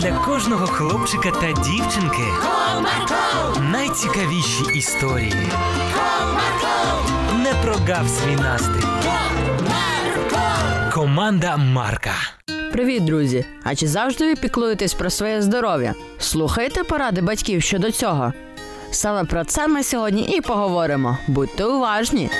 для кожного хлопчика та дівчинки Comarco, найцікавіші історії. Comarco, Не прогав свій настрій. Comarco. Команда Марка. Привіт, друзі! А чи завжди ви піклуєтесь про своє здоров'я? Слухайте поради батьків щодо цього. Саме про це ми сьогодні і поговоримо. Будьте уважні!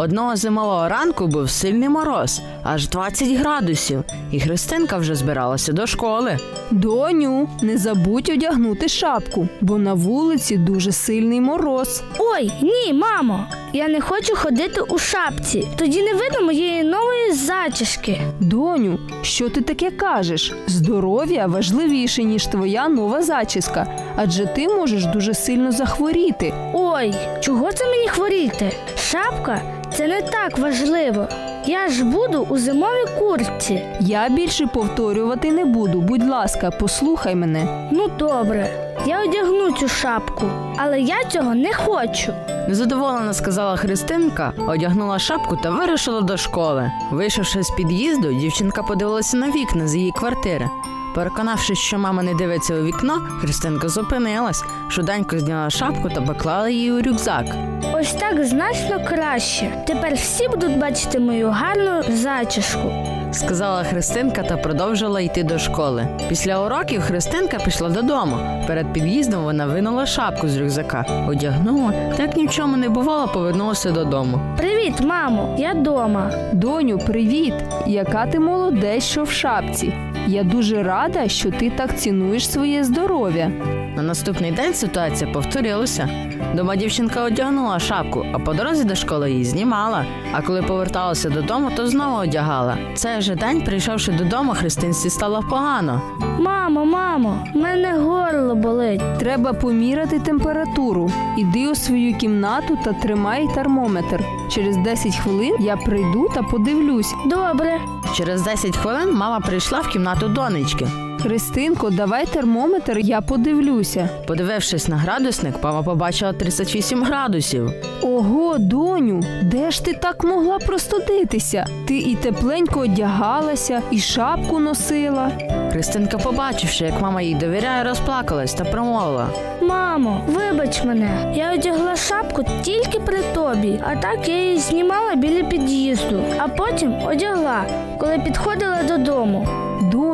Одного зимового ранку був сильний мороз, аж 20 градусів, і Христинка вже збиралася до школи. Доню, не забудь одягнути шапку, бо на вулиці дуже сильний мороз. Ой, ні, мамо, я не хочу ходити у шапці. Тоді не видно моєї нової зачіски. Доню, що ти таке кажеш? Здоров'я важливіше, ніж твоя нова зачіска, адже ти можеш дуже сильно захворіти. Ой, чого це мені хворіти? Шапка це не так важливо. Я ж буду у зимовій куртці. Я більше повторювати не буду. Будь ласка, послухай мене. Ну добре, я одягну цю шапку, але я цього не хочу. Незадоволена сказала Христинка, одягнула шапку та вирушила до школи. Вийшовши з під'їзду, дівчинка подивилася на вікна з її квартири. Переконавшись, що мама не дивиться у вікно, Христинка зупинилась, швиденько зняла шапку та поклала її у рюкзак. Ось так значно краще. Тепер всі будуть бачити мою гарну зачіску. Сказала Христинка та продовжила йти до школи. Після уроків Христинка пішла додому. Перед під'їздом вона винула шапку з рюкзака, одягнула та як ні в чому не бувало, повернулася додому. Привіт, мамо, я дома. Доню, привіт! Яка ти молодець, що в шапці. Я дуже рада, що ти так цінуєш своє здоров'я. На наступний день ситуація повторилася. Дома дівчинка одягнула шапку, а по дорозі до школи її знімала. А коли поверталася додому, то знову одягала. Цей же день, прийшовши додому, Христинці стало погано. Мамо, мамо, в мене горло болить. Треба поміряти температуру. Іди у свою кімнату та тримай термометр. Через 10 хвилин я прийду та подивлюсь. Добре. Через 10 хвилин мама прийшла в кімнату донечки. Христинко, давай термометр, я подивлюся. Подивившись на градусник, мама побачила 38 градусів. Ого, доню, де ж ти так могла простудитися? Ти і тепленько одягалася, і шапку носила. Христинка, побачивши, як мама їй довіряє, розплакалась та промовила. Мамо, вибач мене. Я одягла шапку тільки при тобі, а так я її знімала біля під'їзду, а потім одягла, коли підходила додому. Доню?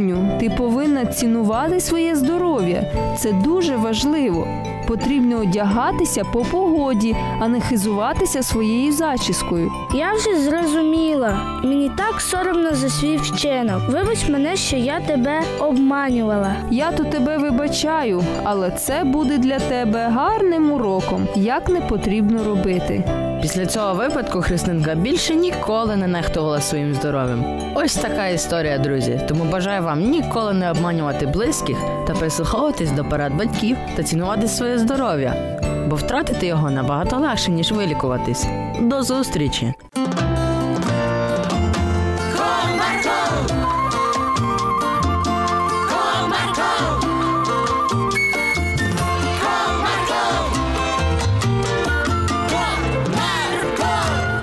Доню, ти повинна цінувати своє здоров'я. Це дуже важливо. Потрібно одягатися по погоді, а не хизуватися своєю зачіскою. Я вже зрозуміла. Мені так соромно за свій вчинок. Вибач мене, що я тебе обманювала. Я то тебе вибачаю, але це буде для тебе гарним уроком, як не потрібно робити. Після цього випадку Христинка більше ніколи не нехтувала своїм здоров'ям. Ось така історія, друзі. Тому бажаю вам ніколи не обманювати близьких та прислуховуватись до порад батьків та цінувати своє здоров'я, бо втратити його набагато легше, ніж вилікуватись. До зустрічі!